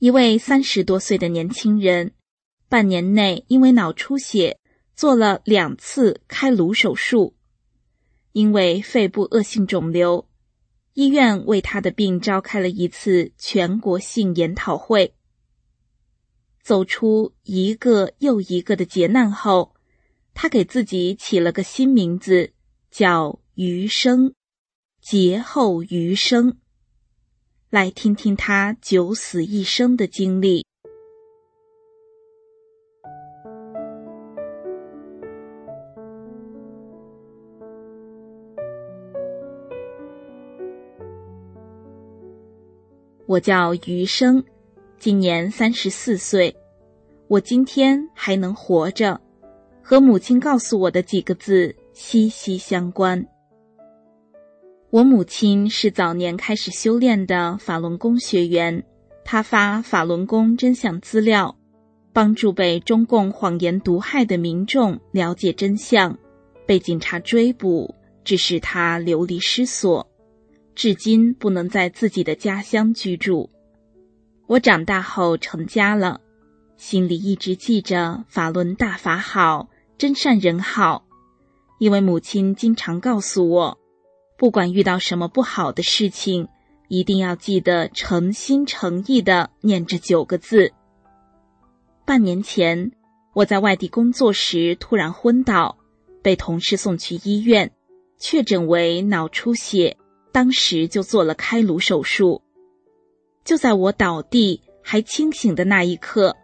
一位三十多岁的年轻人，半年内因为脑出血做了两次开颅手术，因为肺部恶性肿瘤，医院为他的病召开了一次全国性研讨会。走出一个又一个的劫难后，他给自己起了个新名字，叫余生，劫后余生。来听听他九死一生的经历。我叫余生，今年三十四岁。我今天还能活着，和母亲告诉我的几个字息息相关。我母亲是早年开始修炼的法轮功学员，她发法轮功真相资料，帮助被中共谎言毒害的民众了解真相，被警察追捕，致使她流离失所，至今不能在自己的家乡居住。我长大后成家了，心里一直记着法轮大法好，真善人好，因为母亲经常告诉我。不管遇到什么不好的事情，一定要记得诚心诚意的念这九个字。半年前，我在外地工作时突然昏倒，被同事送去医院，确诊为脑出血，当时就做了开颅手术。就在我倒地还清醒的那一刻，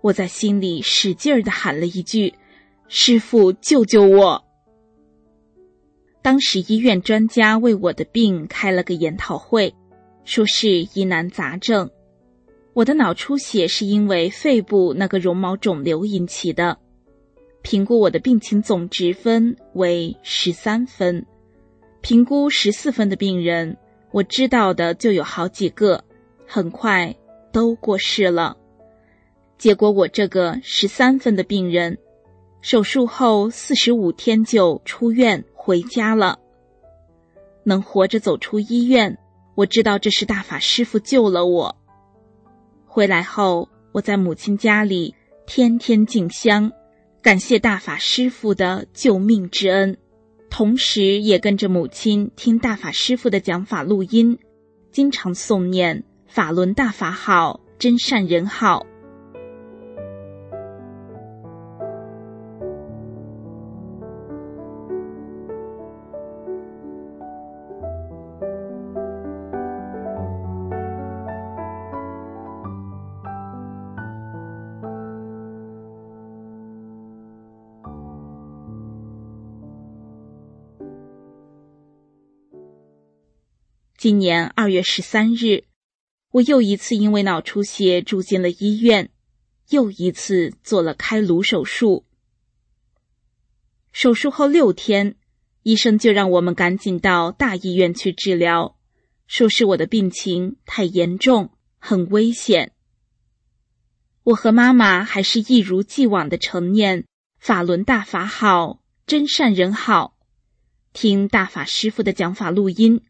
我在心里使劲儿的喊了一句：“师傅，救救我！”当时医院专家为我的病开了个研讨会，说是疑难杂症。我的脑出血是因为肺部那个绒毛肿瘤引起的，评估我的病情总值分为十三分。评估十四分的病人，我知道的就有好几个，很快都过世了。结果我这个十三分的病人，手术后四十五天就出院。回家了，能活着走出医院，我知道这是大法师父救了我。回来后，我在母亲家里天天敬香，感谢大法师父的救命之恩，同时也跟着母亲听大法师父的讲法录音，经常诵念“法轮大法好，真善人好”。今年二月十三日，我又一次因为脑出血住进了医院，又一次做了开颅手术。手术后六天，医生就让我们赶紧到大医院去治疗，说是我的病情太严重，很危险。我和妈妈还是一如既往的承念法轮大法好，真善人好，听大法师傅的讲法录音。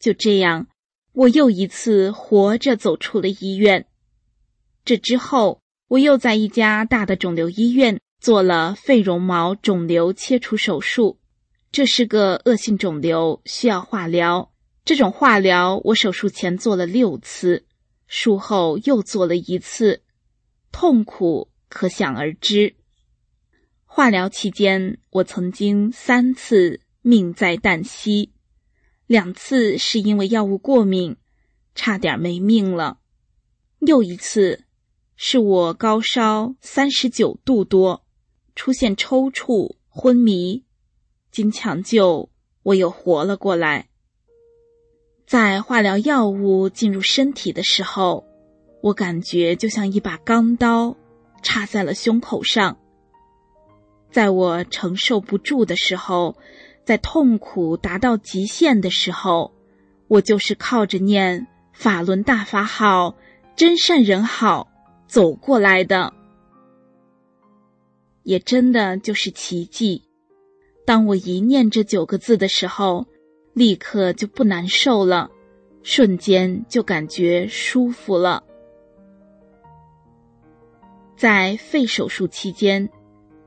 就这样，我又一次活着走出了医院。这之后，我又在一家大的肿瘤医院做了肺绒毛肿瘤切除手术。这是个恶性肿瘤，需要化疗。这种化疗，我手术前做了六次，术后又做了一次。痛苦可想而知。化疗期间，我曾经三次命在旦夕，两次是因为药物过敏，差点没命了；又一次是我高烧三十九度多，出现抽搐、昏迷，经抢救，我又活了过来。在化疗药物进入身体的时候。我感觉就像一把钢刀插在了胸口上，在我承受不住的时候，在痛苦达到极限的时候，我就是靠着念法轮大法好，真善人好走过来的，也真的就是奇迹。当我一念这九个字的时候，立刻就不难受了，瞬间就感觉舒服了。在肺手术期间，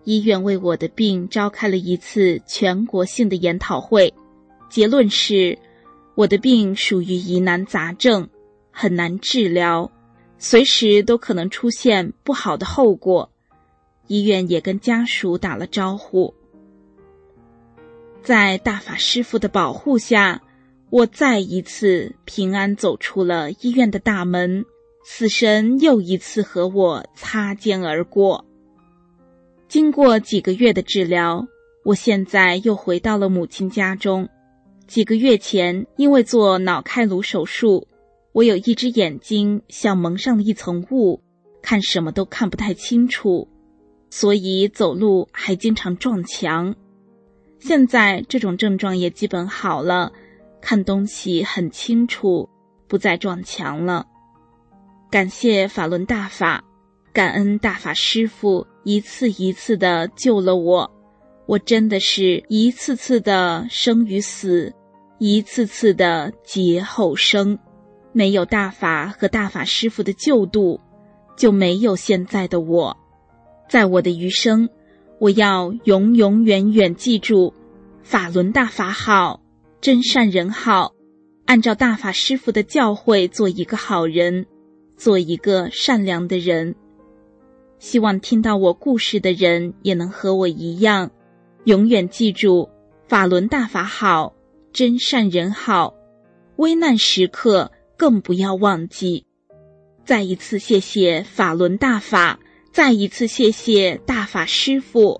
医院为我的病召开了一次全国性的研讨会，结论是，我的病属于疑难杂症，很难治疗，随时都可能出现不好的后果。医院也跟家属打了招呼。在大法师父的保护下，我再一次平安走出了医院的大门。死神又一次和我擦肩而过。经过几个月的治疗，我现在又回到了母亲家中。几个月前，因为做脑开颅手术，我有一只眼睛像蒙上了一层雾，看什么都看不太清楚，所以走路还经常撞墙。现在这种症状也基本好了，看东西很清楚，不再撞墙了。感谢法轮大法，感恩大法师父一次一次的救了我，我真的是一次次的生与死，一次次的劫后生。没有大法和大法师父的救度，就没有现在的我。在我的余生，我要永永远远记住法轮大法好，真善人好，按照大法师父的教诲做一个好人。做一个善良的人，希望听到我故事的人也能和我一样，永远记住法轮大法好，真善人好，危难时刻更不要忘记。再一次谢谢法轮大法，再一次谢谢大法师父。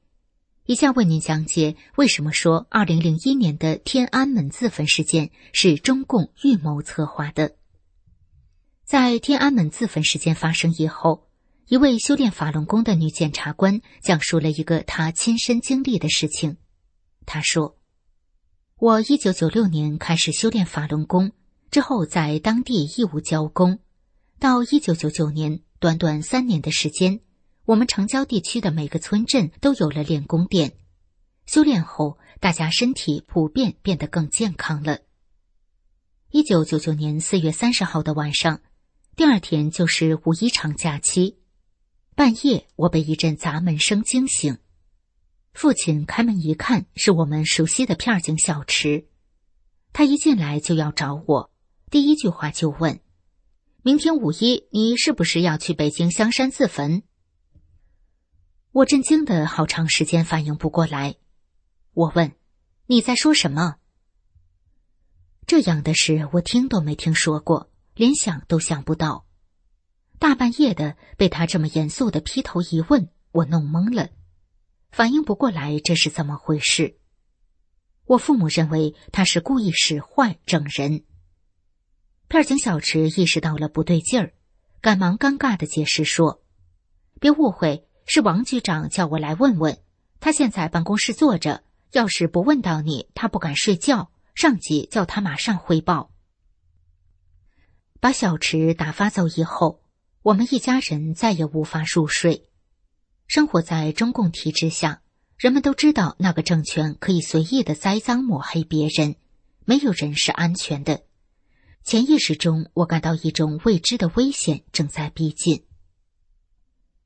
以下为您讲解为什么说二零零一年的天安门自焚事件是中共预谋策划的。在天安门自焚事件发生以后，一位修炼法轮功的女检察官讲述了一个她亲身经历的事情。她说：“我一九九六年开始修炼法轮功，之后在当地义务教功，到一九九九年。”短短三年的时间，我们城郊地区的每个村镇都有了练功殿。修炼后，大家身体普遍变得更健康了。一九九九年四月三十号的晚上，第二天就是五一长假期。半夜，我被一阵砸门声惊醒。父亲开门一看，是我们熟悉的片儿警小池。他一进来就要找我，第一句话就问。明天五一，你是不是要去北京香山自焚？我震惊的好长时间反应不过来。我问：“你在说什么？”这样的事我听都没听说过，连想都想不到。大半夜的被他这么严肃的劈头一问，我弄懵了，反应不过来这是怎么回事。我父母认为他是故意使坏整人。片警小池意识到了不对劲儿，赶忙尴尬的解释说：“别误会，是王局长叫我来问问。他现在办公室坐着，要是不问到你，他不敢睡觉。上级叫他马上汇报。”把小池打发走以后，我们一家人再也无法入睡。生活在中共体制下，人们都知道那个政权可以随意的栽赃抹黑别人，没有人是安全的。潜意识中，我感到一种未知的危险正在逼近。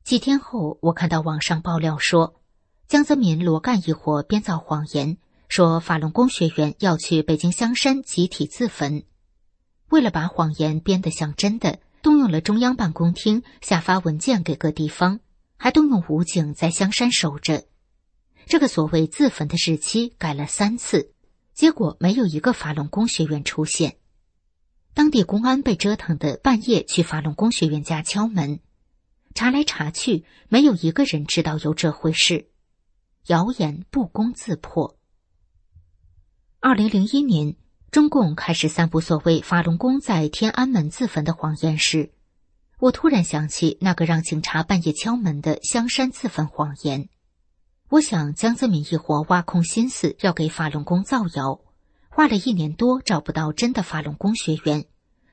几天后，我看到网上爆料说，江泽民、罗干一伙编造谎言，说法轮功学员要去北京香山集体自焚。为了把谎言编得像真的，动用了中央办公厅下发文件给各地方，还动用武警在香山守着。这个所谓自焚的日期改了三次，结果没有一个法轮功学员出现。当地公安被折腾的半夜去法轮功学员家敲门，查来查去，没有一个人知道有这回事，谣言不攻自破。二零零一年，中共开始散布所谓法轮功在天安门自焚的谎言时，我突然想起那个让警察半夜敲门的香山自焚谎言。我想江泽民一伙挖空心思要给法轮功造谣。花了一年多找不到真的法轮功学员，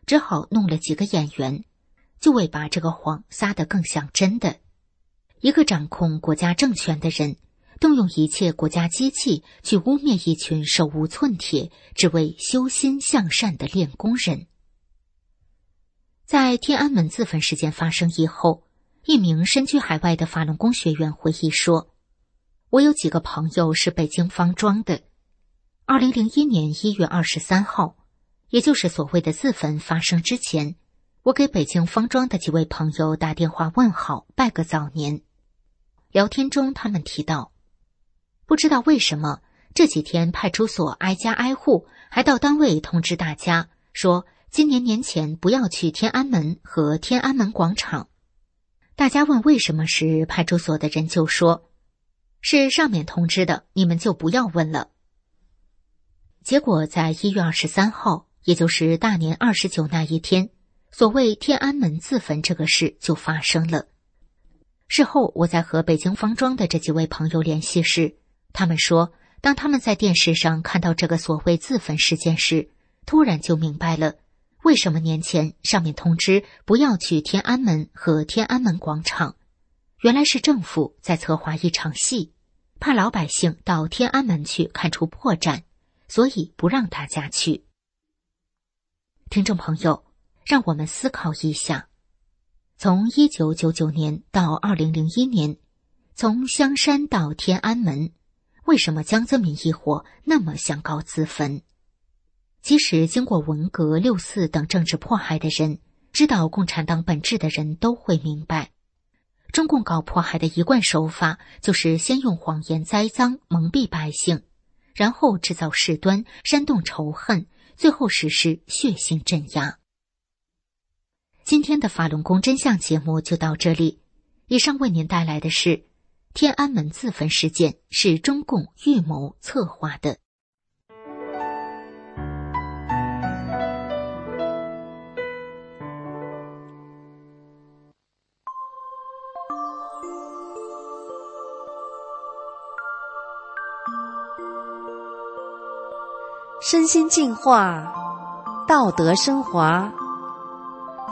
只好弄了几个演员，就为把这个谎撒得更像真的。一个掌控国家政权的人，动用一切国家机器去污蔑一群手无寸铁、只为修心向善的练功人。在天安门自焚事件发生以后，一名身居海外的法轮功学员回忆说：“我有几个朋友是北京方庄的。”二零零一年一月二十三号，也就是所谓的自焚发生之前，我给北京方庄的几位朋友打电话问好，拜个早年。聊天中，他们提到，不知道为什么这几天派出所挨家挨户，还到单位通知大家说，今年年前不要去天安门和天安门广场。大家问为什么时，派出所的人就说，是上面通知的，你们就不要问了。结果，在一月二十三号，也就是大年二十九那一天，所谓天安门自焚这个事就发生了。事后，我在和北京方庄的这几位朋友联系时，他们说，当他们在电视上看到这个所谓自焚事件时，突然就明白了为什么年前上面通知不要去天安门和天安门广场，原来是政府在策划一场戏，怕老百姓到天安门去看出破绽。所以不让大家去。听众朋友，让我们思考一下：从一九九九年到二零零一年，从香山到天安门，为什么江泽民一伙那么想搞自焚？其实，经过文革、六四等政治迫害的人，知道共产党本质的人都会明白，中共搞迫害的一贯手法就是先用谎言栽赃蒙蔽百姓。然后制造事端，煽动仇恨，最后实施血腥镇压。今天的法轮功真相节目就到这里。以上为您带来的是天安门自焚事件是中共预谋策划的。身心净化，道德升华。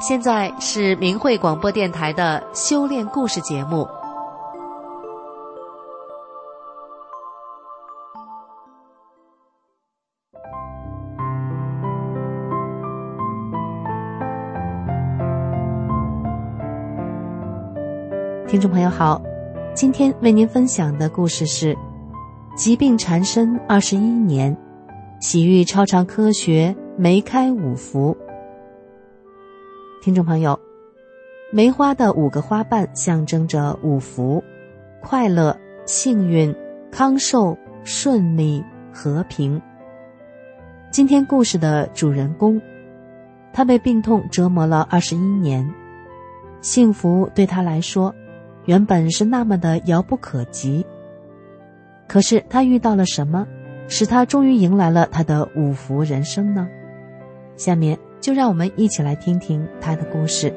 现在是明慧广播电台的修炼故事节目。听众朋友好，今天为您分享的故事是。疾病缠身二十一年，洗浴超常科学梅开五福。听众朋友，梅花的五个花瓣象征着五福：快乐、幸运、康寿、顺利、和平。今天故事的主人公，他被病痛折磨了二十一年，幸福对他来说，原本是那么的遥不可及。可是他遇到了什么，使他终于迎来了他的五福人生呢？下面就让我们一起来听听他的故事。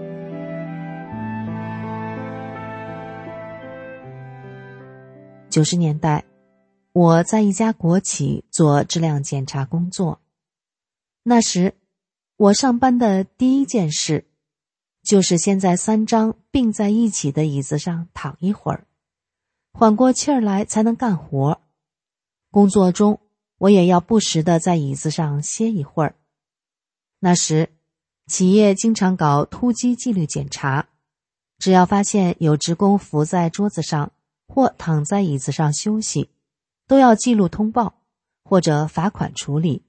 九十年代，我在一家国企做质量检查工作。那时，我上班的第一件事，就是先在三张并在一起的椅子上躺一会儿。缓过气儿来才能干活。工作中，我也要不时的在椅子上歇一会儿。那时，企业经常搞突击纪律检查，只要发现有职工伏在桌子上或躺在椅子上休息，都要记录通报或者罚款处理。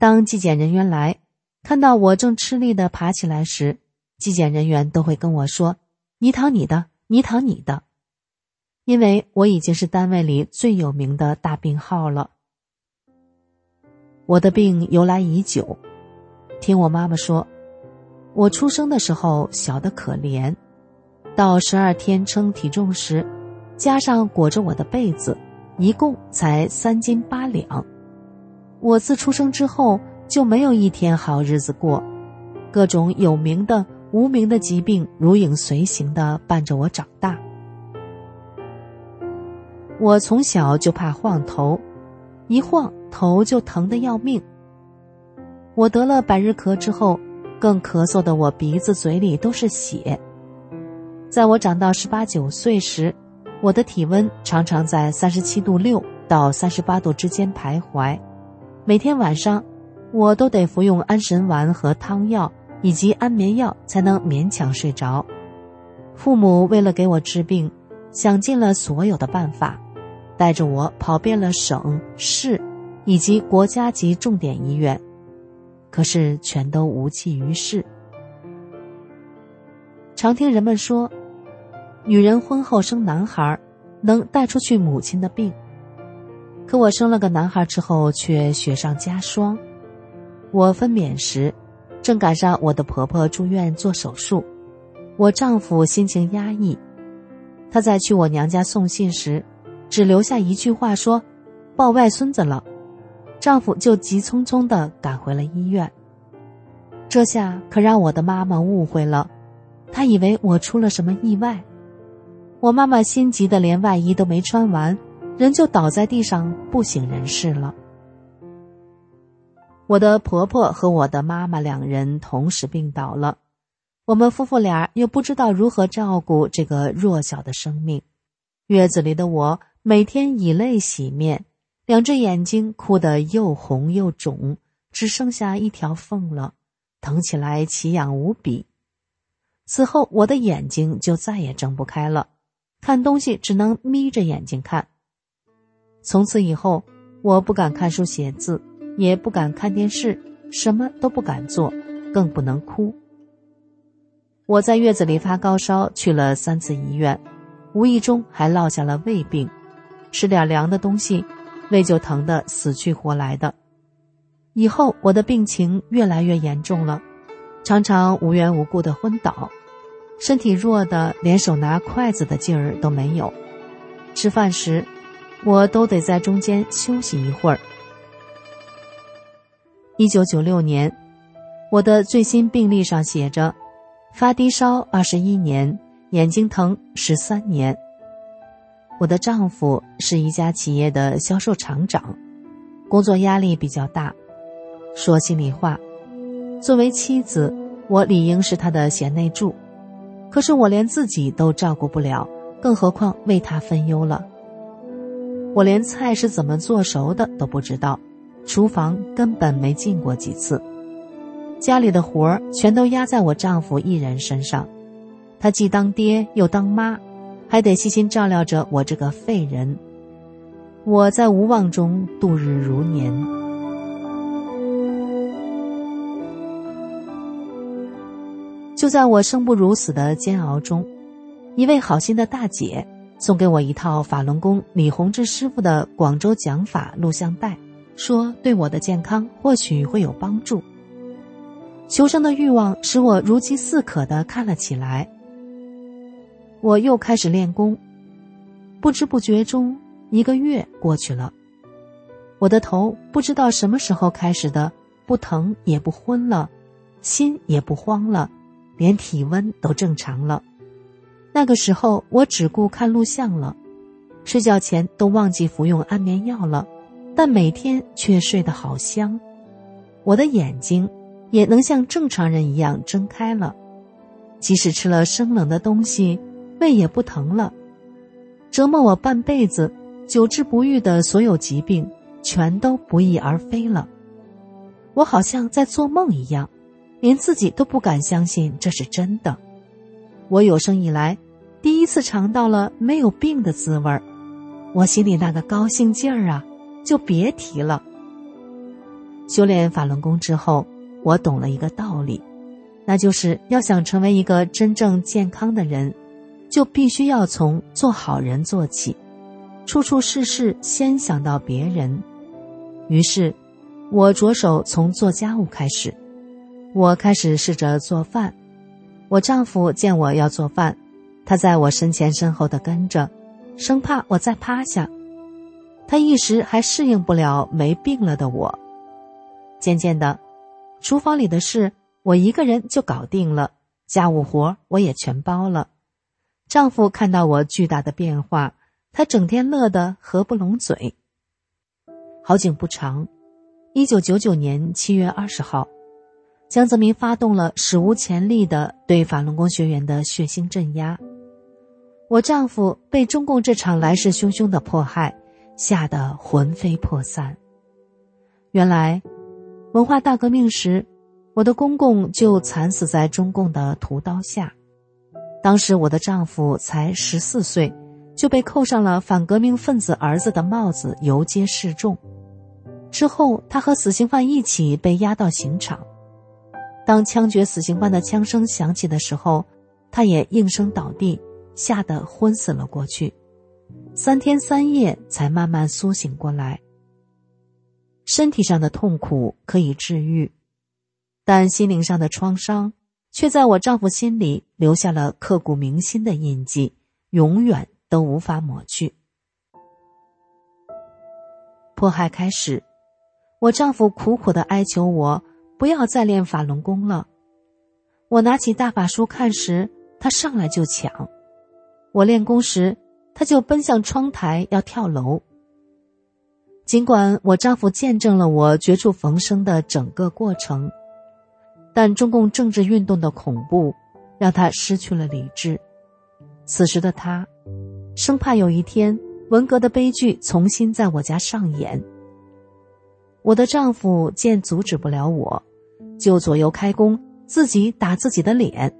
当纪检人员来看到我正吃力的爬起来时，纪检人员都会跟我说：“你躺你的，你躺你的。”因为我已经是单位里最有名的大病号了。我的病由来已久，听我妈妈说，我出生的时候小的可怜，到十二天称体重时，加上裹着我的被子，一共才三斤八两。我自出生之后就没有一天好日子过，各种有名的、无名的疾病如影随形的伴着我长大。我从小就怕晃头，一晃头就疼得要命。我得了百日咳之后，更咳嗽的我鼻子、嘴里都是血。在我长到十八九岁时，我的体温常常在三十七度六到三十八度之间徘徊，每天晚上我都得服用安神丸和汤药以及安眠药才能勉强睡着。父母为了给我治病，想尽了所有的办法。带着我跑遍了省市，以及国家级重点医院，可是全都无济于事。常听人们说，女人婚后生男孩，能带出去母亲的病。可我生了个男孩之后，却雪上加霜。我分娩时，正赶上我的婆婆住院做手术，我丈夫心情压抑，他在去我娘家送信时。只留下一句话说：“抱外孙子了。”丈夫就急匆匆的赶回了医院。这下可让我的妈妈误会了，她以为我出了什么意外。我妈妈心急的连外衣都没穿完，人就倒在地上不省人事了。我的婆婆和我的妈妈两人同时病倒了，我们夫妇俩又不知道如何照顾这个弱小的生命。月子里的我。每天以泪洗面，两只眼睛哭得又红又肿，只剩下一条缝了，疼起来奇痒无比。此后，我的眼睛就再也睁不开了，看东西只能眯着眼睛看。从此以后，我不敢看书写字，也不敢看电视，什么都不敢做，更不能哭。我在月子里发高烧，去了三次医院，无意中还落下了胃病。吃点凉的东西，胃就疼得死去活来的。以后我的病情越来越严重了，常常无缘无故的昏倒，身体弱的连手拿筷子的劲儿都没有。吃饭时，我都得在中间休息一会儿。一九九六年，我的最新病历上写着：发低烧二十一年，眼睛疼十三年。我的丈夫是一家企业的销售厂长，工作压力比较大。说心里话，作为妻子，我理应是他的贤内助，可是我连自己都照顾不了，更何况为他分忧了。我连菜是怎么做熟的都不知道，厨房根本没进过几次。家里的活儿全都压在我丈夫一人身上，他既当爹又当妈，还得细心照料着我这个废人。我在无望中度日如年。就在我生不如死的煎熬中，一位好心的大姐。送给我一套法轮功李洪志师傅的广州讲法录像带，说对我的健康或许会有帮助。求生的欲望使我如饥似渴的看了起来。我又开始练功，不知不觉中一个月过去了，我的头不知道什么时候开始的不疼也不昏了，心也不慌了，连体温都正常了。那个时候，我只顾看录像了，睡觉前都忘记服用安眠药了，但每天却睡得好香。我的眼睛也能像正常人一样睁开了，即使吃了生冷的东西，胃也不疼了。折磨我半辈子、久治不愈的所有疾病，全都不翼而飞了。我好像在做梦一样，连自己都不敢相信这是真的。我有生以来第一次尝到了没有病的滋味儿，我心里那个高兴劲儿啊，就别提了。修炼法轮功之后，我懂了一个道理，那就是要想成为一个真正健康的人，就必须要从做好人做起，处处事事先想到别人。于是，我着手从做家务开始，我开始试着做饭。我丈夫见我要做饭，他在我身前身后的跟着，生怕我再趴下。他一时还适应不了没病了的我。渐渐的，厨房里的事我一个人就搞定了，家务活我也全包了。丈夫看到我巨大的变化，他整天乐得合不拢嘴。好景不长，一九九九年七月二十号。江泽民发动了史无前例的对法轮功学员的血腥镇压，我丈夫被中共这场来势汹汹的迫害吓得魂飞魄散。原来，文化大革命时，我的公公就惨死在中共的屠刀下。当时我的丈夫才十四岁，就被扣上了反革命分子儿子的帽子，游街示众。之后，他和死刑犯一起被押到刑场。当枪决死刑犯的枪声响起的时候，他也应声倒地，吓得昏死了过去。三天三夜才慢慢苏醒过来。身体上的痛苦可以治愈，但心灵上的创伤却在我丈夫心里留下了刻骨铭心的印记，永远都无法抹去。迫害开始，我丈夫苦苦的哀求我。不要再练法轮功了。我拿起大法书看时，他上来就抢；我练功时，他就奔向窗台要跳楼。尽管我丈夫见证了我绝处逢生的整个过程，但中共政治运动的恐怖让他失去了理智。此时的他，生怕有一天文革的悲剧重新在我家上演。我的丈夫见阻止不了我。就左右开弓，自己打自己的脸，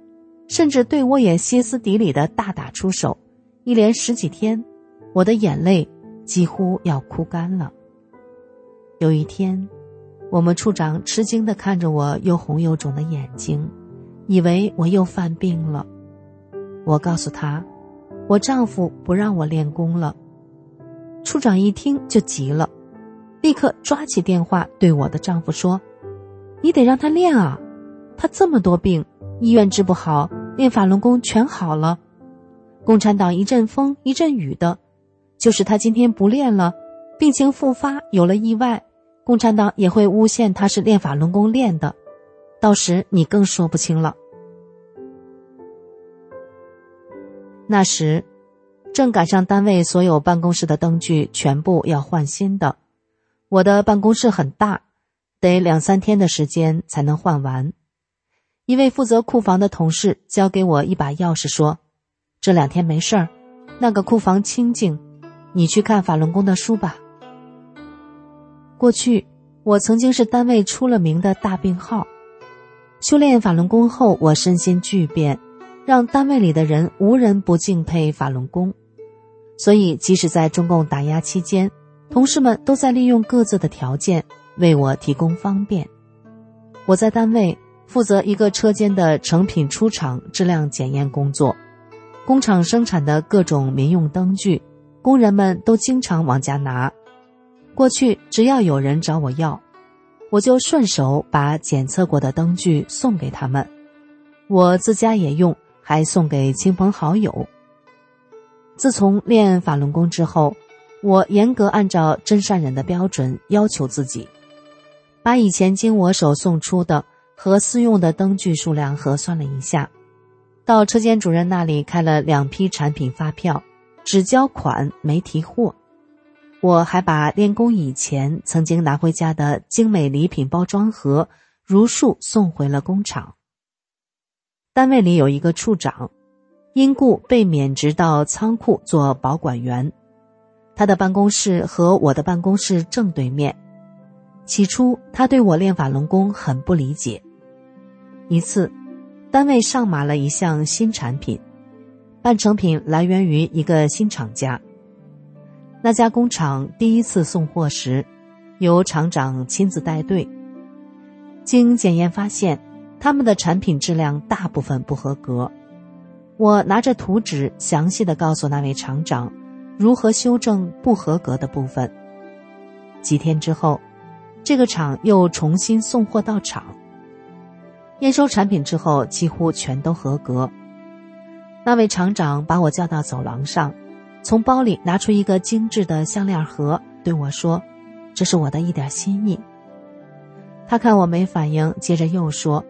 甚至对我也歇斯底里的大打出手，一连十几天，我的眼泪几乎要哭干了。有一天，我们处长吃惊的看着我又红又肿的眼睛，以为我又犯病了。我告诉他，我丈夫不让我练功了。处长一听就急了，立刻抓起电话对我的丈夫说。你得让他练啊，他这么多病，医院治不好，练法轮功全好了。共产党一阵风一阵雨的，就是他今天不练了，病情复发，有了意外，共产党也会诬陷他是练法轮功练的，到时你更说不清了。那时，正赶上单位所有办公室的灯具全部要换新的，我的办公室很大，得两三天的时间才能换完。一位负责库房的同事交给我一把钥匙，说：“这两天没事儿，那个库房清静，你去看法轮功的书吧。”过去，我曾经是单位出了名的大病号，修炼法轮功后，我身心巨变。让单位里的人无人不敬佩法轮功，所以即使在中共打压期间，同事们都在利用各自的条件为我提供方便。我在单位负责一个车间的成品出厂质量检验工作，工厂生产的各种民用灯具，工人们都经常往家拿。过去只要有人找我要，我就顺手把检测过的灯具送给他们，我自家也用。还送给亲朋好友。自从练法轮功之后，我严格按照真善人的标准要求自己，把以前经我手送出的和私用的灯具数量核算了一下，到车间主任那里开了两批产品发票，只交款没提货。我还把练功以前曾经拿回家的精美礼品包装盒如数送回了工厂。单位里有一个处长，因故被免职到仓库做保管员。他的办公室和我的办公室正对面。起初，他对我练法轮功很不理解。一次，单位上马了一项新产品，半成品来源于一个新厂家。那家工厂第一次送货时，由厂长亲自带队。经检验发现。他们的产品质量大部分不合格，我拿着图纸详细的告诉那位厂长如何修正不合格的部分。几天之后，这个厂又重新送货到厂，验收产品之后几乎全都合格。那位厂长把我叫到走廊上，从包里拿出一个精致的项链盒，对我说：“这是我的一点心意。”他看我没反应，接着又说。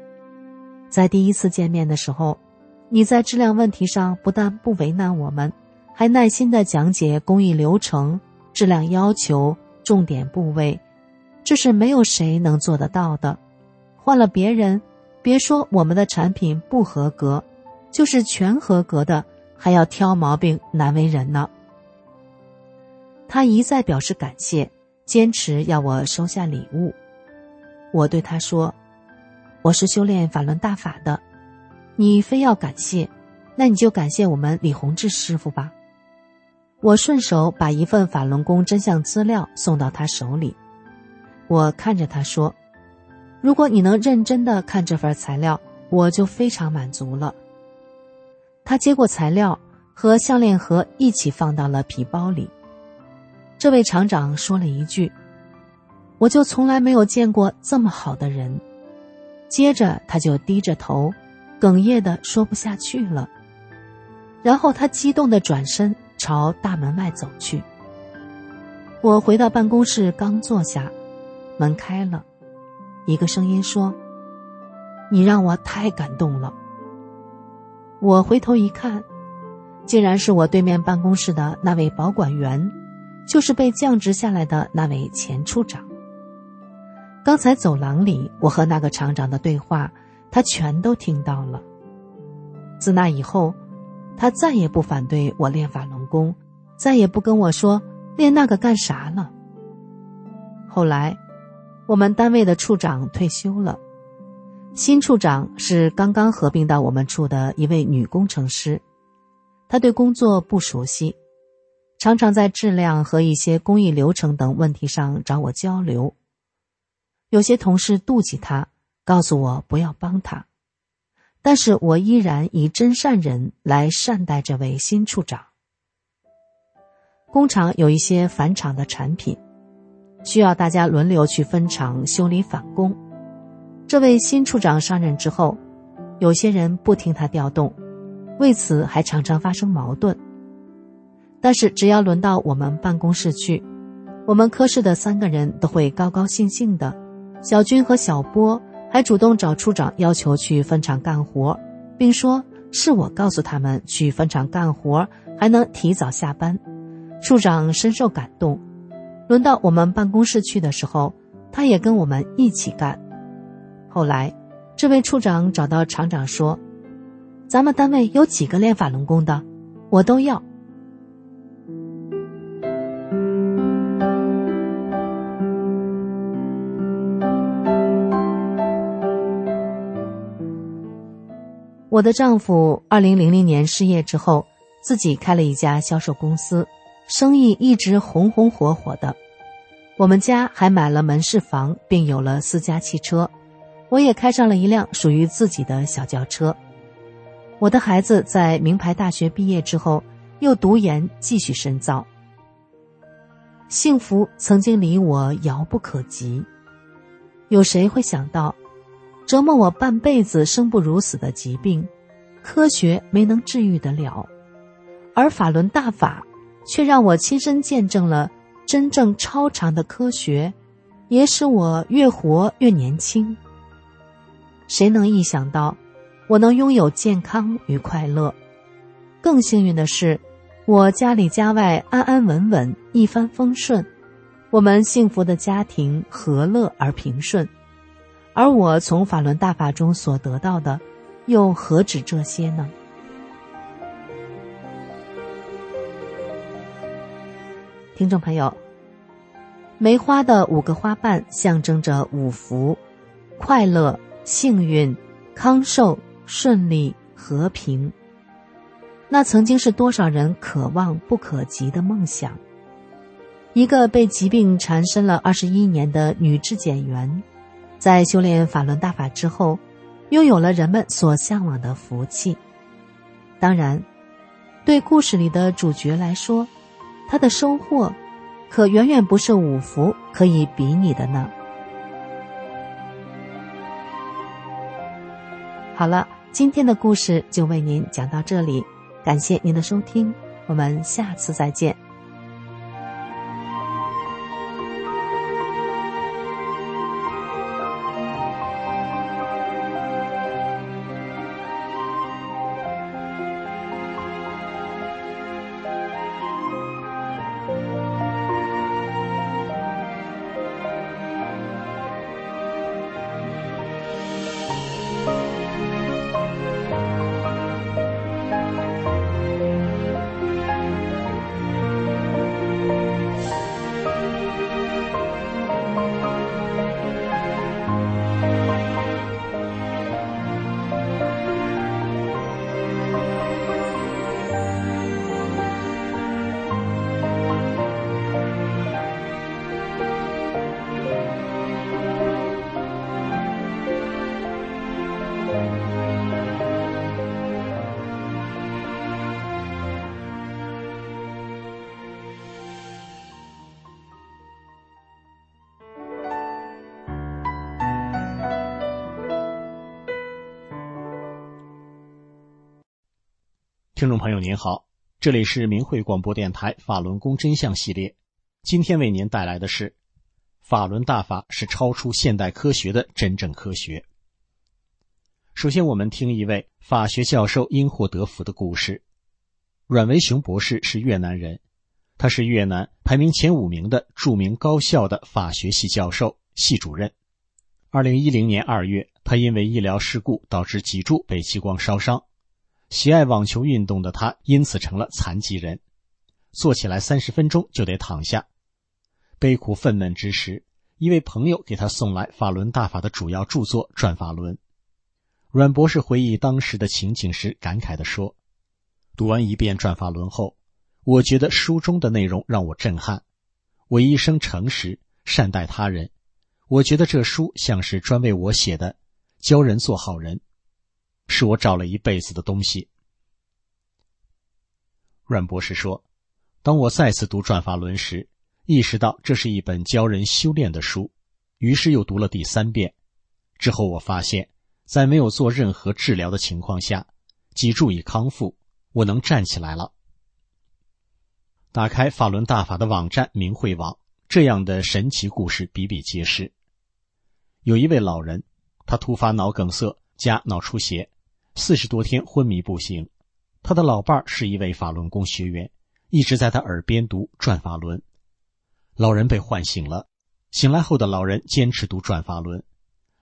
在第一次见面的时候，你在质量问题上不但不为难我们，还耐心的讲解工艺流程、质量要求、重点部位，这是没有谁能做得到的。换了别人，别说我们的产品不合格，就是全合格的，还要挑毛病，难为人呢。他一再表示感谢，坚持要我收下礼物。我对他说。我是修炼法轮大法的，你非要感谢，那你就感谢我们李洪志师傅吧。我顺手把一份法轮功真相资料送到他手里，我看着他说：“如果你能认真的看这份材料，我就非常满足了。”他接过材料和项链盒一起放到了皮包里。这位厂长说了一句：“我就从来没有见过这么好的人。”接着，他就低着头，哽咽的说不下去了。然后他激动的转身朝大门外走去。我回到办公室，刚坐下，门开了，一个声音说：“你让我太感动了。”我回头一看，竟然是我对面办公室的那位保管员，就是被降职下来的那位前处长。刚才走廊里，我和那个厂长的对话，他全都听到了。自那以后，他再也不反对我练法轮功，再也不跟我说练那个干啥了。后来，我们单位的处长退休了，新处长是刚刚合并到我们处的一位女工程师，她对工作不熟悉，常常在质量和一些工艺流程等问题上找我交流。有些同事妒忌他，告诉我不要帮他，但是我依然以真善人来善待这位新处长。工厂有一些返厂的产品，需要大家轮流去分厂修理返工。这位新处长上任之后，有些人不听他调动，为此还常常发生矛盾。但是只要轮到我们办公室去，我们科室的三个人都会高高兴兴的。小军和小波还主动找处长要求去分厂干活，并说是我告诉他们去分厂干活，还能提早下班。处长深受感动。轮到我们办公室去的时候，他也跟我们一起干。后来，这位处长找到厂长说：“咱们单位有几个练法轮功的，我都要。”我的丈夫二零零零年失业之后，自己开了一家销售公司，生意一直红红火火的。我们家还买了门市房，并有了私家汽车，我也开上了一辆属于自己的小轿车。我的孩子在名牌大学毕业之后，又读研继续深造。幸福曾经离我遥不可及，有谁会想到？折磨我半辈子、生不如死的疾病，科学没能治愈得了，而法轮大法却让我亲身见证了真正超常的科学，也使我越活越年轻。谁能意想到，我能拥有健康与快乐？更幸运的是，我家里家外安安稳稳，一帆风顺，我们幸福的家庭和乐而平顺。而我从法轮大法中所得到的，又何止这些呢？听众朋友，梅花的五个花瓣象征着五福：快乐、幸运、康寿、顺利、和平。那曾经是多少人可望不可及的梦想。一个被疾病缠身了二十一年的女质检员。在修炼法轮大法之后，拥有了人们所向往的福气。当然，对故事里的主角来说，他的收获可远远不是五福可以比拟的呢。好了，今天的故事就为您讲到这里，感谢您的收听，我们下次再见。朋友您好，这里是明慧广播电台法轮功真相系列，今天为您带来的是法轮大法是超出现代科学的真正科学。首先，我们听一位法学教授因祸得福的故事。阮维雄博士是越南人，他是越南排名前五名的著名高校的法学系教授、系主任。二零一零年二月，他因为医疗事故导致脊柱被激光烧伤。喜爱网球运动的他，因此成了残疾人，坐起来三十分钟就得躺下。悲苦愤懑之时，一位朋友给他送来法轮大法的主要著作《转法轮》。阮博士回忆当时的情景时，感慨地说：“读完一遍《转法轮》后，我觉得书中的内容让我震撼。我一生诚实善待他人，我觉得这书像是专为我写的，教人做好人。”是我找了一辈子的东西。阮博士说：“当我再次读《转法轮》时，意识到这是一本教人修炼的书，于是又读了第三遍。之后我发现，在没有做任何治疗的情况下，脊柱已康复，我能站起来了。打开法轮大法的网站明慧网，这样的神奇故事比比皆是。有一位老人，他突发脑梗塞加脑出血，四十多天昏迷不醒。他的老伴儿是一位法轮功学员，一直在他耳边读转法轮。老人被唤醒了，醒来后的老人坚持读转法轮。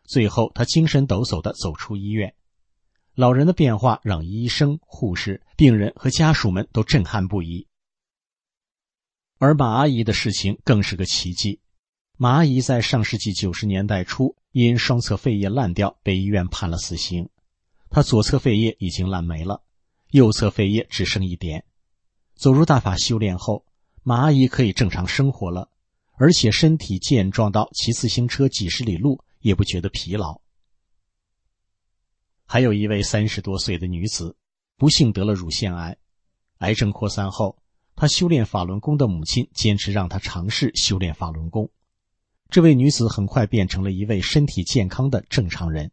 最后，他精神抖擞的走出医院。老人的变化让医生、护士、病人和家属们都震撼不已。而马阿姨的事情更是个奇迹。马阿姨在上世纪九十年代初因双侧肺叶烂掉被医院判了死刑。他左侧肺叶已经烂没了，右侧肺叶只剩一点。走入大法修炼后，马阿姨可以正常生活了，而且身体健壮到骑自行车几十里路。也不觉得疲劳。还有一位三十多岁的女子，不幸得了乳腺癌，癌症扩散后，她修炼法轮功的母亲坚持让她尝试修炼法轮功。这位女子很快变成了一位身体健康的正常人。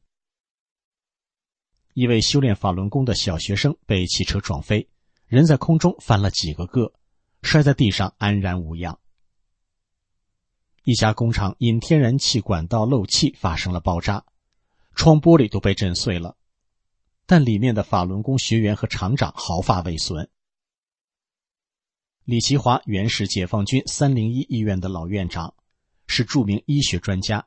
一位修炼法轮功的小学生被汽车撞飞，人在空中翻了几个个，摔在地上安然无恙。一家工厂因天然气管道漏气发生了爆炸，窗玻璃都被震碎了，但里面的法轮功学员和厂长毫发未损。李奇华原是解放军三零一医院的老院长，是著名医学专家。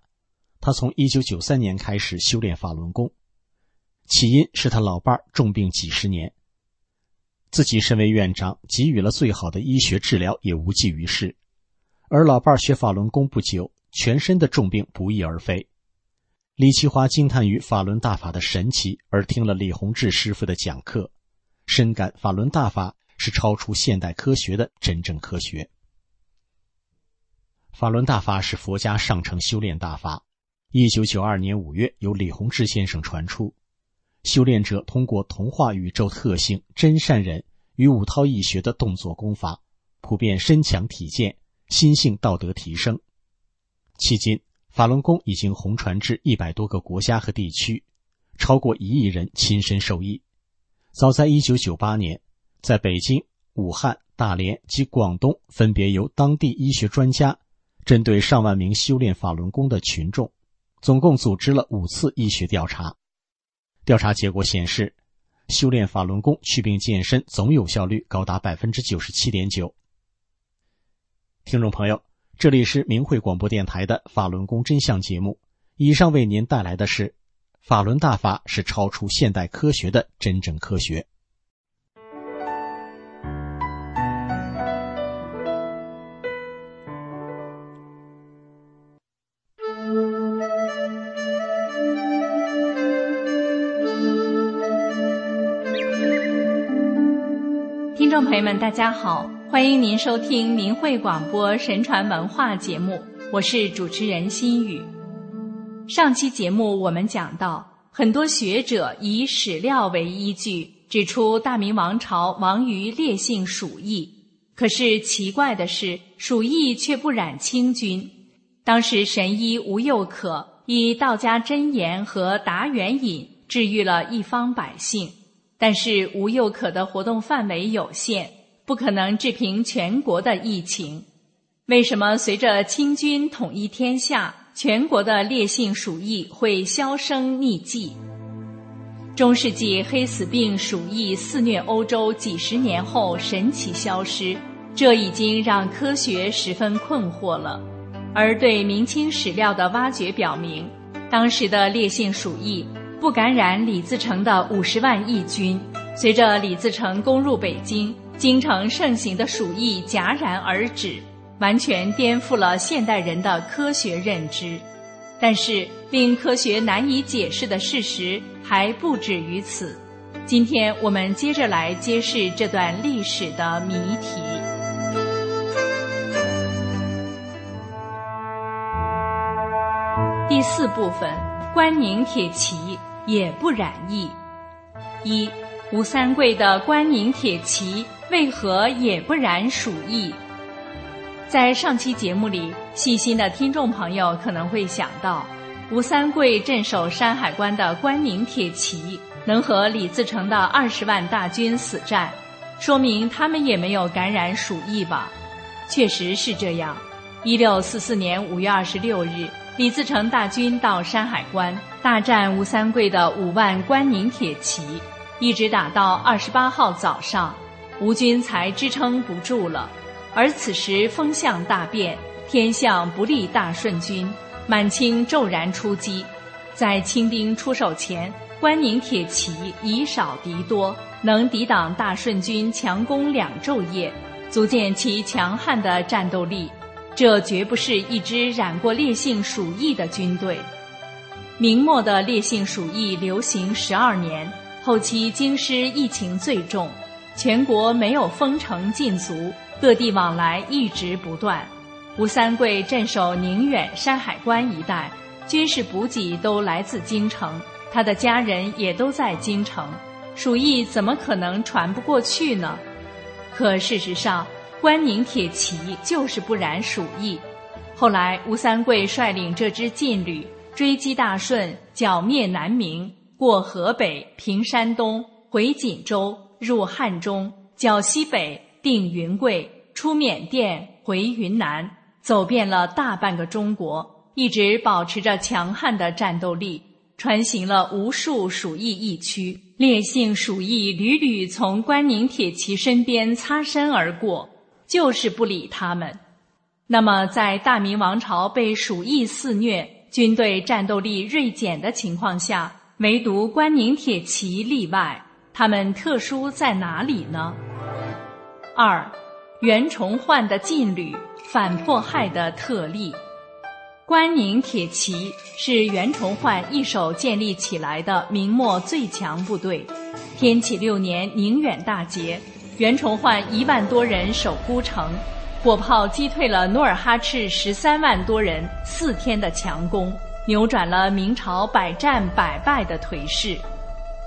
他从一九九三年开始修炼法轮功，起因是他老伴重病几十年，自己身为院长，给予了最好的医学治疗也无济于事。而老伴儿学法轮功不久，全身的重病不翼而飞。李奇华惊叹于法轮大法的神奇，而听了李洪志师傅的讲课，深感法轮大法是超出现代科学的真正科学。法轮大法是佛家上乘修炼大法。一九九二年五月，由李洪志先生传出，修炼者通过同化宇宙特性真善忍与五韬易学的动作功法，普遍身强体健。心性道德提升，迄今法轮功已经红传至一百多个国家和地区，超过一亿人亲身受益。早在一九九八年，在北京、武汉、大连及广东，分别由当地医学专家针对上万名修炼法轮功的群众，总共组织了五次医学调查。调查结果显示，修炼法轮功祛病健身总有效率高达百分之九十七点九。听众朋友，这里是明慧广播电台的法轮功真相节目。以上为您带来的是：法轮大法是超出现代科学的真正科学。朋友们，大家好。欢迎您收听明慧广播神传文化节目，我是主持人心雨。上期节目我们讲到，很多学者以史料为依据，指出大明王朝亡于烈性鼠疫。可是奇怪的是，鼠疫却不染清军。当时神医吴又可以道家真言和达元饮治愈了一方百姓，但是吴又可的活动范围有限。不可能治平全国的疫情，为什么随着清军统一天下，全国的烈性鼠疫会销声匿迹？中世纪黑死病鼠疫肆虐欧洲几十年后神奇消失，这已经让科学十分困惑了。而对明清史料的挖掘表明，当时的烈性鼠疫不感染李自成的五十万义军，随着李自成攻入北京。京城盛行的鼠疫戛然而止，完全颠覆了现代人的科学认知。但是，令科学难以解释的事实还不止于此。今天我们接着来揭示这段历史的谜题。第四部分：关宁铁骑也不染疫。一。吴三桂的关宁铁骑为何也不染鼠疫？在上期节目里，细心的听众朋友可能会想到，吴三桂镇守山海关的关宁铁骑能和李自成的二十万大军死战，说明他们也没有感染鼠疫吧？确实是这样。一六四四年五月二十六日，李自成大军到山海关，大战吴三桂的五万关宁铁骑，一直打到二十八号早上，吴军才支撑不住了。而此时风向大变，天象不利大顺军。满清骤然出击，在清兵出手前，关宁铁骑以少敌多，能抵挡大顺军强攻两昼夜，足见其强悍的战斗力。这绝不是一支染过烈性鼠疫的军队。明末的烈性鼠疫流行十二年，后期京师疫情最重，全国没有封城禁足，各地往来一直不断。吴三桂镇守宁远、山海关一带，军事补给都来自京城，他的家人也都在京城，鼠疫怎么可能传不过去呢？可事实上，关宁铁骑就是不染鼠疫。后来，吴三桂率领这支劲旅追击大顺，剿灭南明，过河北、平山东，回锦州，入汉中，剿西北，定云贵，出缅甸，回云南。走遍了大半个中国，一直保持着强悍的战斗力，穿行了无数鼠疫疫区，烈性鼠疫屡屡从关宁铁骑身边擦身而过，就是不理他们。那么，在大明王朝被鼠疫肆虐、军队战斗力锐减的情况下，唯独关宁铁骑例外，他们特殊在哪里呢？二，袁崇焕的劲旅。反迫害的特例，关宁铁骑是袁崇焕一手建立起来的明末最强部队。天启六年宁远大捷，袁崇焕一万多人守孤城，火炮击退了努尔哈赤十三万多人四天的强攻，扭转了明朝百战百败的颓势。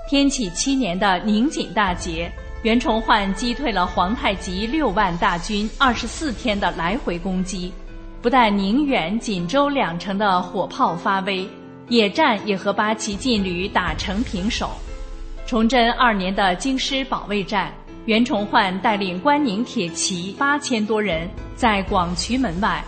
天启七年的宁锦大捷。袁崇焕击退了皇太极六万大军二十四天的来回攻击，不但宁远、锦州两城的火炮发威，野战也和八旗劲旅打成平手。崇祯二年的京师保卫战，袁崇焕带领关宁铁骑八千多人，在广渠门外，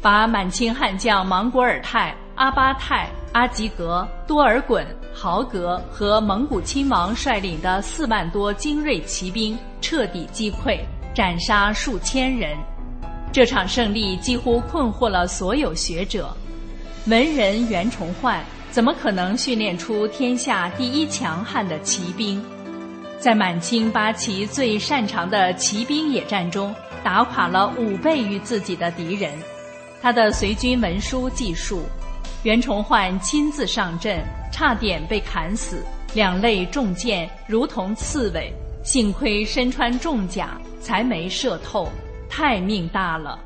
把满清悍将莽古尔泰、阿巴泰、阿吉格、多尔衮。豪格和蒙古亲王率领的四万多精锐骑兵彻底击溃，斩杀数千人。这场胜利几乎困惑了所有学者。文人袁崇焕怎么可能训练出天下第一强悍的骑兵？在满清八旗最擅长的骑兵野战中，打垮了五倍于自己的敌人。他的随军文书记述。袁崇焕亲自上阵，差点被砍死，两肋中箭，如同刺猬。幸亏身穿重甲，才没射透，太命大了，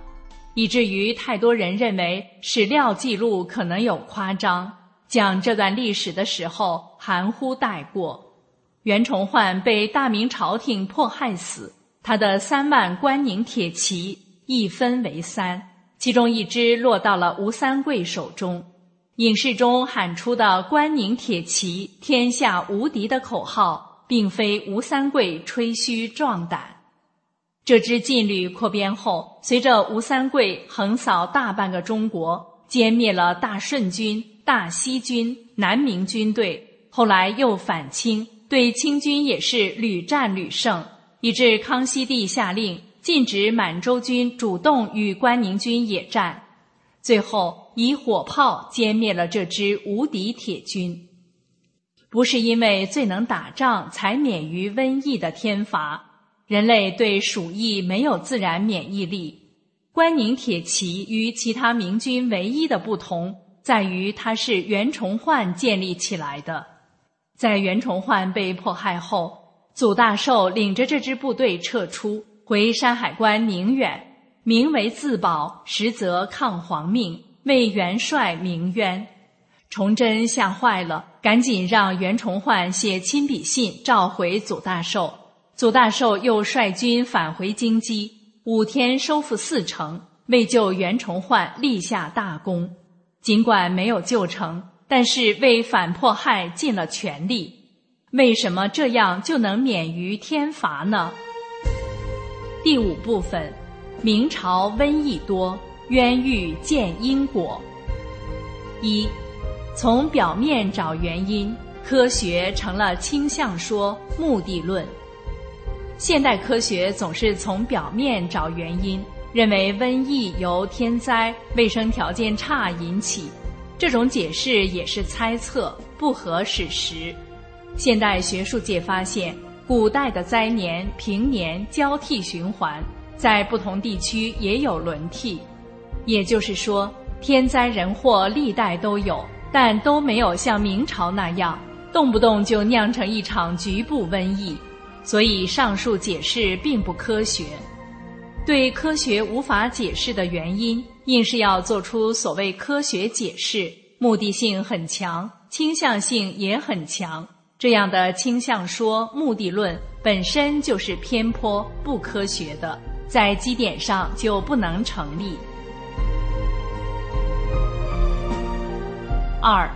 以至于太多人认为史料记录可能有夸张，讲这段历史的时候含糊带过。袁崇焕被大明朝廷迫害死，他的三万关宁铁骑一分为三，其中一支落到了吴三桂手中。影视中喊出的“关宁铁骑，天下无敌”的口号，并非吴三桂吹嘘壮胆。这支劲旅扩编后，随着吴三桂横扫大半个中国，歼灭了大顺军、大西军、南明军队，后来又反清，对清军也是屡战屡胜，以致康熙帝下令禁止满洲军主动与关宁军野战。最后以火炮歼灭了这支无敌铁军，不是因为最能打仗才免于瘟疫的天罚，人类对鼠疫没有自然免疫力。关宁铁骑与其他明军唯一的不同在于，它是袁崇焕建立起来的。在袁崇焕被迫害后，祖大寿领着这支部队撤出，回山海关宁远。名为自保，实则抗皇命，为元帅鸣冤。崇祯吓坏了，赶紧让袁崇焕写亲笔信召回祖大寿。祖大寿又率军返回京畿，五天收复四城，为救袁崇焕立下大功。尽管没有救成，但是为反迫害尽了全力。为什么这样就能免于天罚呢？第五部分，明朝瘟疫多，冤狱见因果。一，从表面找原因，科学成了倾向说、目的论。现代科学总是从表面找原因，认为瘟疫由天灾、卫生条件差引起，这种解释也是猜测，不合史实。现代学术界发现，古代的灾年、平年交替循环，在不同地区也有轮替，也就是说，天灾人祸历代都有，但都没有像明朝那样，动不动就酿成一场局部瘟疫。所以上述解释并不科学，对科学无法解释的原因，硬是要做出所谓科学解释，目的性很强，倾向性也很强。这样的倾向说、目的论本身就是偏颇、不科学的，在基点上就不能成立。二，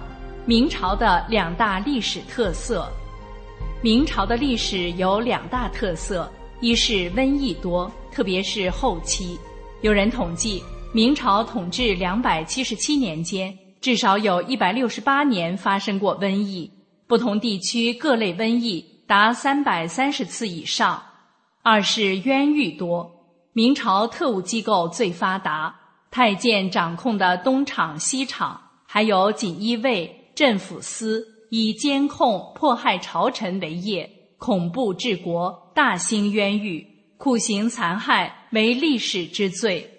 明朝的两大历史特色。明朝的历史有两大特色：一是瘟疫多，特别是后期。有人统计，明朝统治两百七十七年间，至少有一百六十八年发生过瘟疫，不同地区各类瘟疫达三百三十次以上。二是冤狱多，明朝特务机构最发达，太监掌控的东厂、西厂，还有锦衣卫、镇抚司。以监控、迫害朝臣为业，恐怖治国，大兴冤狱，酷刑残害为历史之最。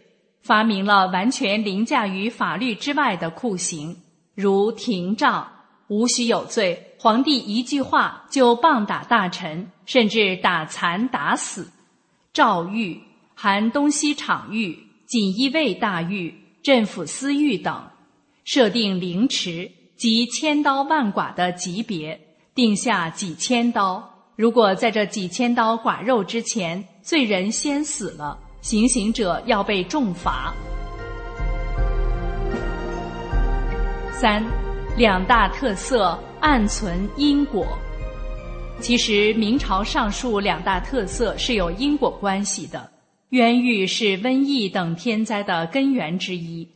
发明了完全凌驾于法律之外的酷刑，如廷杖，无需有罪，皇帝一句话就棒打大臣，甚至打残打死；诏狱，含东西厂狱、锦衣卫大狱、镇抚司狱等，设定凌迟。即千刀万剐的级别，定下几千刀。如果在这几千刀剐肉之前，罪人先死了，行刑者要被重罚。三，两大特色暗存因果。其实明朝上述两大特色是有因果关系的，冤狱是瘟疫等天灾的根源之一。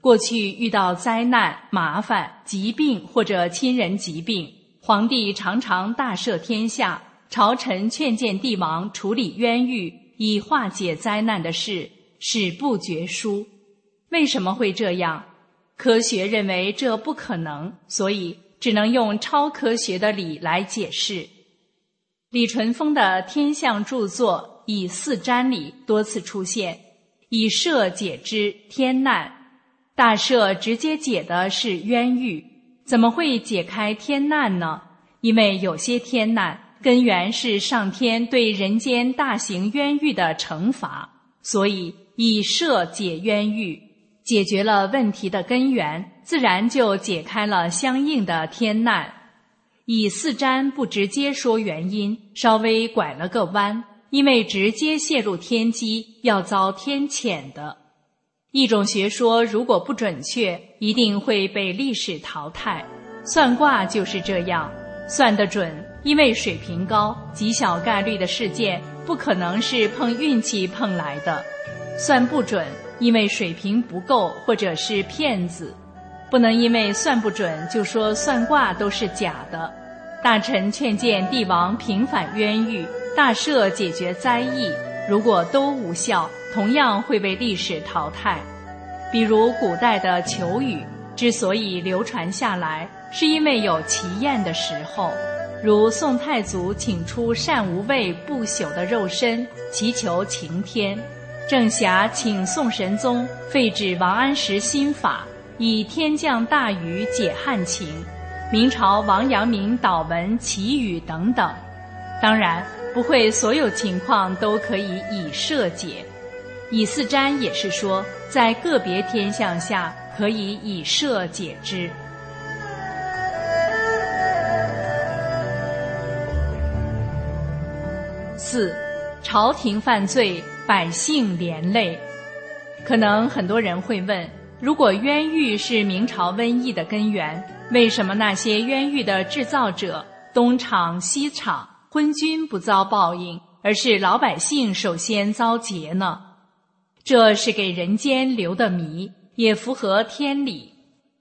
过去遇到灾难、麻烦、疾病或者亲人疾病，皇帝常常大赦天下，朝臣劝谏帝王处理冤狱，以化解灾难的事，史不绝书。为什么会这样？科学认为这不可能，所以只能用超科学的理来解释。李淳风的天象著作《以四占》里多次出现“以赦解之天难”。大赦直接解的是冤狱，怎么会解开天难呢？因为有些天难根源是上天对人间大型冤狱的惩罚，所以以赦解冤狱，解决了问题的根源，自然就解开了相应的天难。以四占不直接说原因，稍微拐了个弯，因为直接泄露天机要遭天谴的。一种学说如果不准确，一定会被历史淘汰。算卦就是这样，算得准，因为水平高，极小概率的事件不可能是碰运气碰来的；算不准，因为水平不够，或者是骗子。不能因为算不准就说算卦都是假的。大臣劝谏帝王平反冤狱，大赦解决灾异。如果都无效，同样会被历史淘汰。比如古代的求雨，之所以流传下来，是因为有奇艳的时候，如宋太祖请出善无畏不朽的肉身，祈求晴天；郑侠请宋神宗废止王安石新法，以天降大雨解旱情；明朝王阳明祷文祈雨等等。当然。不会，所有情况都可以以设解。以四占也是说，在个别天象下可以以设解之。四，朝廷犯罪，百姓连累。可能很多人会问：如果冤狱是明朝瘟疫的根源，为什么那些冤狱的制造者东厂西厂昏君不遭报应，而是老百姓首先遭劫呢？这是给人间留的谜，也符合天理。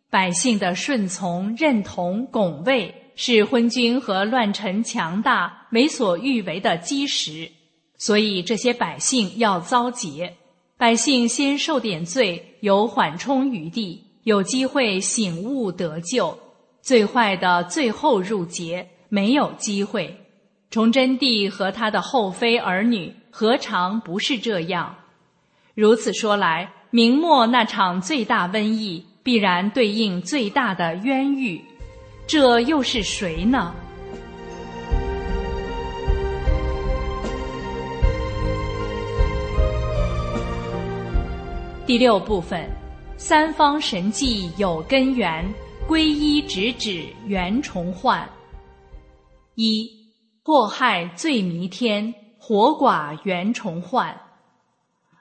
百姓的顺从、认同、拱卫，是昏君和乱臣强大、为所欲为的基石。所以这些百姓要遭劫。百姓先受点罪，有缓冲余地，有机会醒悟得救；最坏的最后入劫，没有机会。崇祯帝和他的后妃儿女何尝不是这样？如此说来，明末那场最大瘟疫，必然对应最大的冤狱。这又是谁呢？第六部分，三方神迹有根源，皈依直指袁崇焕。一，祸害最弥天，活寡袁崇焕。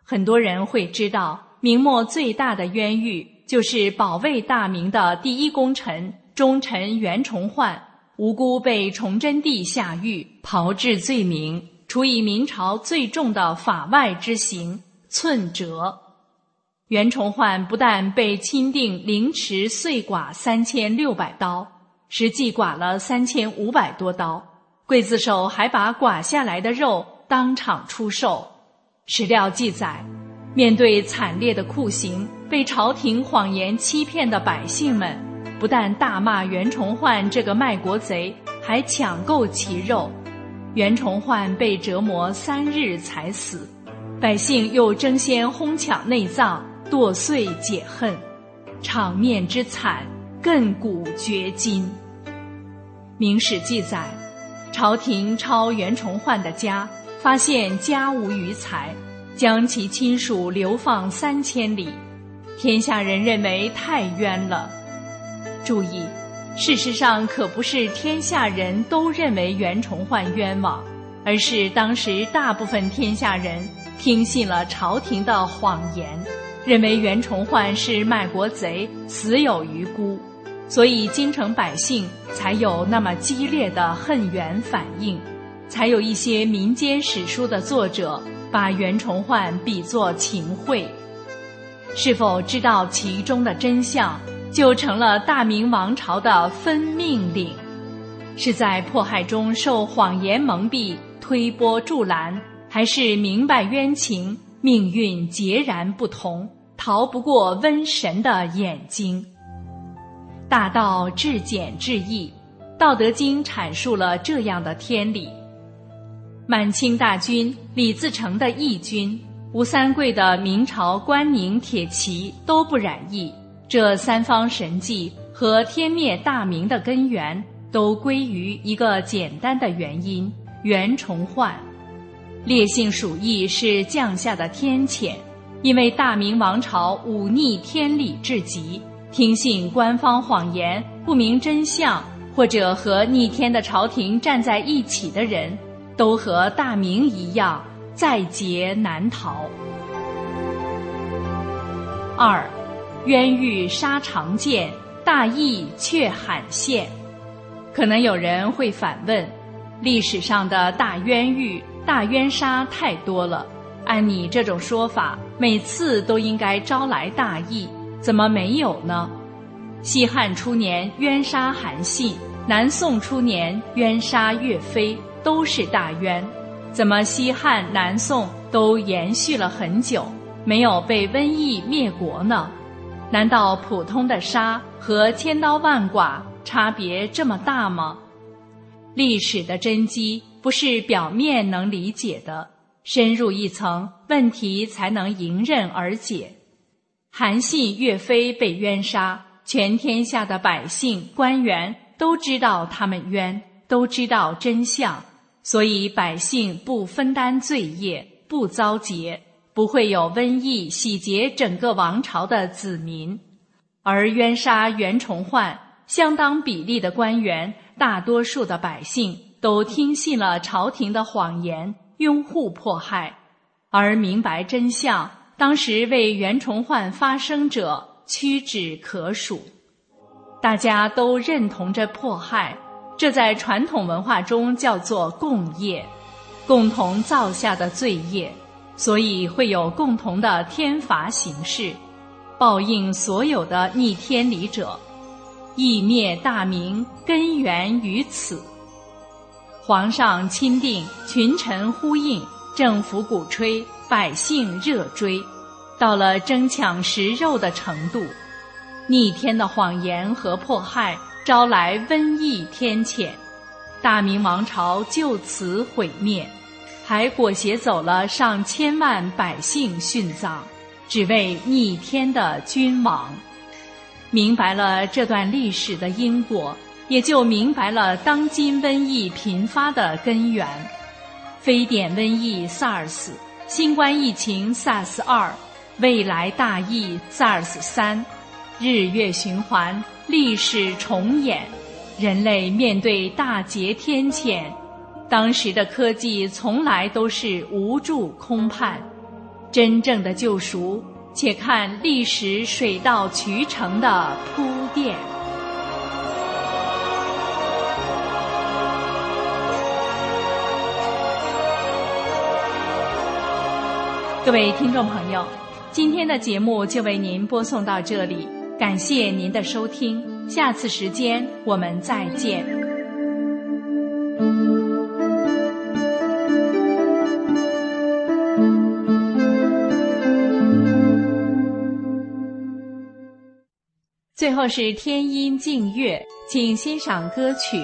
很多人会知道，明末最大的冤狱就是保卫大明的第一功臣忠臣袁崇焕，无辜被崇祯帝下狱，炮制罪名，处以明朝最重的法外之刑——寸折。袁崇焕不但被钦定凌迟碎剐三千六百刀，实际剐了三千五百多刀，刽子手还把剐下来的肉当场出售。史料记载，面对惨烈的酷刑，被朝廷谎言欺骗的百姓们，不但大骂袁崇焕这个卖国贼，还抢购其肉。袁崇焕被折磨三日才死，百姓又争先哄抢内脏。剁碎解恨，场面之惨，亘古绝今。明史记载，朝廷抄袁崇焕的家，发现家无余财，将其亲属流放三千里。天下人认为太冤了。注意，事实上可不是天下人都认为袁崇焕冤枉，而是当时大部分天下人听信了朝廷的谎言。认为袁崇焕是卖国贼，死有余辜，所以京城百姓才有那么激烈的恨袁反应，才有一些民间史书的作者把袁崇焕比作秦桧。是否知道其中的真相，就成了大明王朝的分命令。是在迫害中受谎言蒙蔽、推波助澜，还是明白冤情，命运截然不同？逃不过瘟神的眼睛。大道至简至易，《道德经》阐述了这样的天理。满清大军李自成的义军，吴三桂的明朝关宁铁骑都不染疫。这三方神迹和天灭大明的根源，都归于一个简单的原因：袁崇焕。烈性鼠疫是降下的天谴。因为大明王朝忤逆天理至极，听信官方谎言，不明真相，或者和逆天的朝廷站在一起的人，都和大明一样，在劫难逃。二，冤狱杀常见，大义却罕现。可能有人会反问：历史上的大冤狱、大冤杀太多了。按你这种说法，每次都应该招来大义，怎么没有呢？西汉初年冤杀韩信，南宋初年冤杀岳飞，都是大冤，怎么西汉、南宋都延续了很久，没有被瘟疫灭国呢？难道普通的杀和千刀万剐差别这么大吗？历史的真机不是表面能理解的。深入一层，问题才能迎刃而解。韩信、岳飞被冤杀，全天下的百姓、官员都知道他们冤，都知道真相，所以百姓不分担罪业，不遭劫，不会有瘟疫洗劫整个王朝的子民。而冤杀袁崇焕，相当比例的官员，大多数的百姓都听信了朝廷的谎言。拥护迫害，而明白真相，当时为袁崇焕发声者屈指可数。大家都认同着迫害，这在传统文化中叫做共业，共同造下的罪业，所以会有共同的天罚形式，报应所有的逆天理者。义灭大明根源于此。皇上钦定，群臣呼应，政府鼓吹，百姓热追，到了争抢食肉的程度。逆天的谎言和迫害，招来瘟疫天谴，大明王朝就此毁灭，还裹挟走了上千万百姓殉葬，只为逆天的君王。明白了这段历史的因果，也就明白了当今瘟疫频发的根源：非典瘟疫 SARS、新冠疫情 SARS 二、未来大疫 SARS 三，日月循环，历史重演。人类面对大劫天谴，当时的科技从来都是无助空盼，真正的救赎。且看历史水到渠成的铺垫。各位听众朋友，今天的节目就为您播送到这里，感谢您的收听，下次时间我们再见。最后是天音静月，请欣赏歌曲。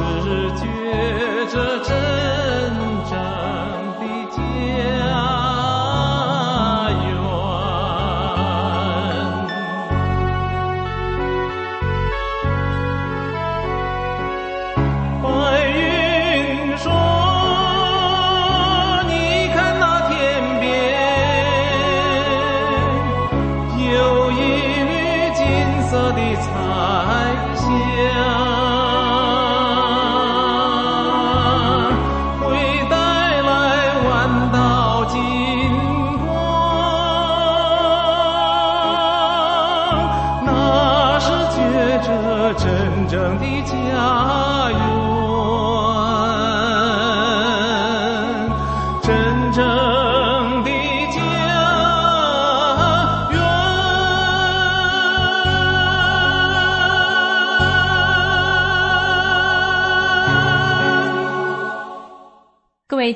世界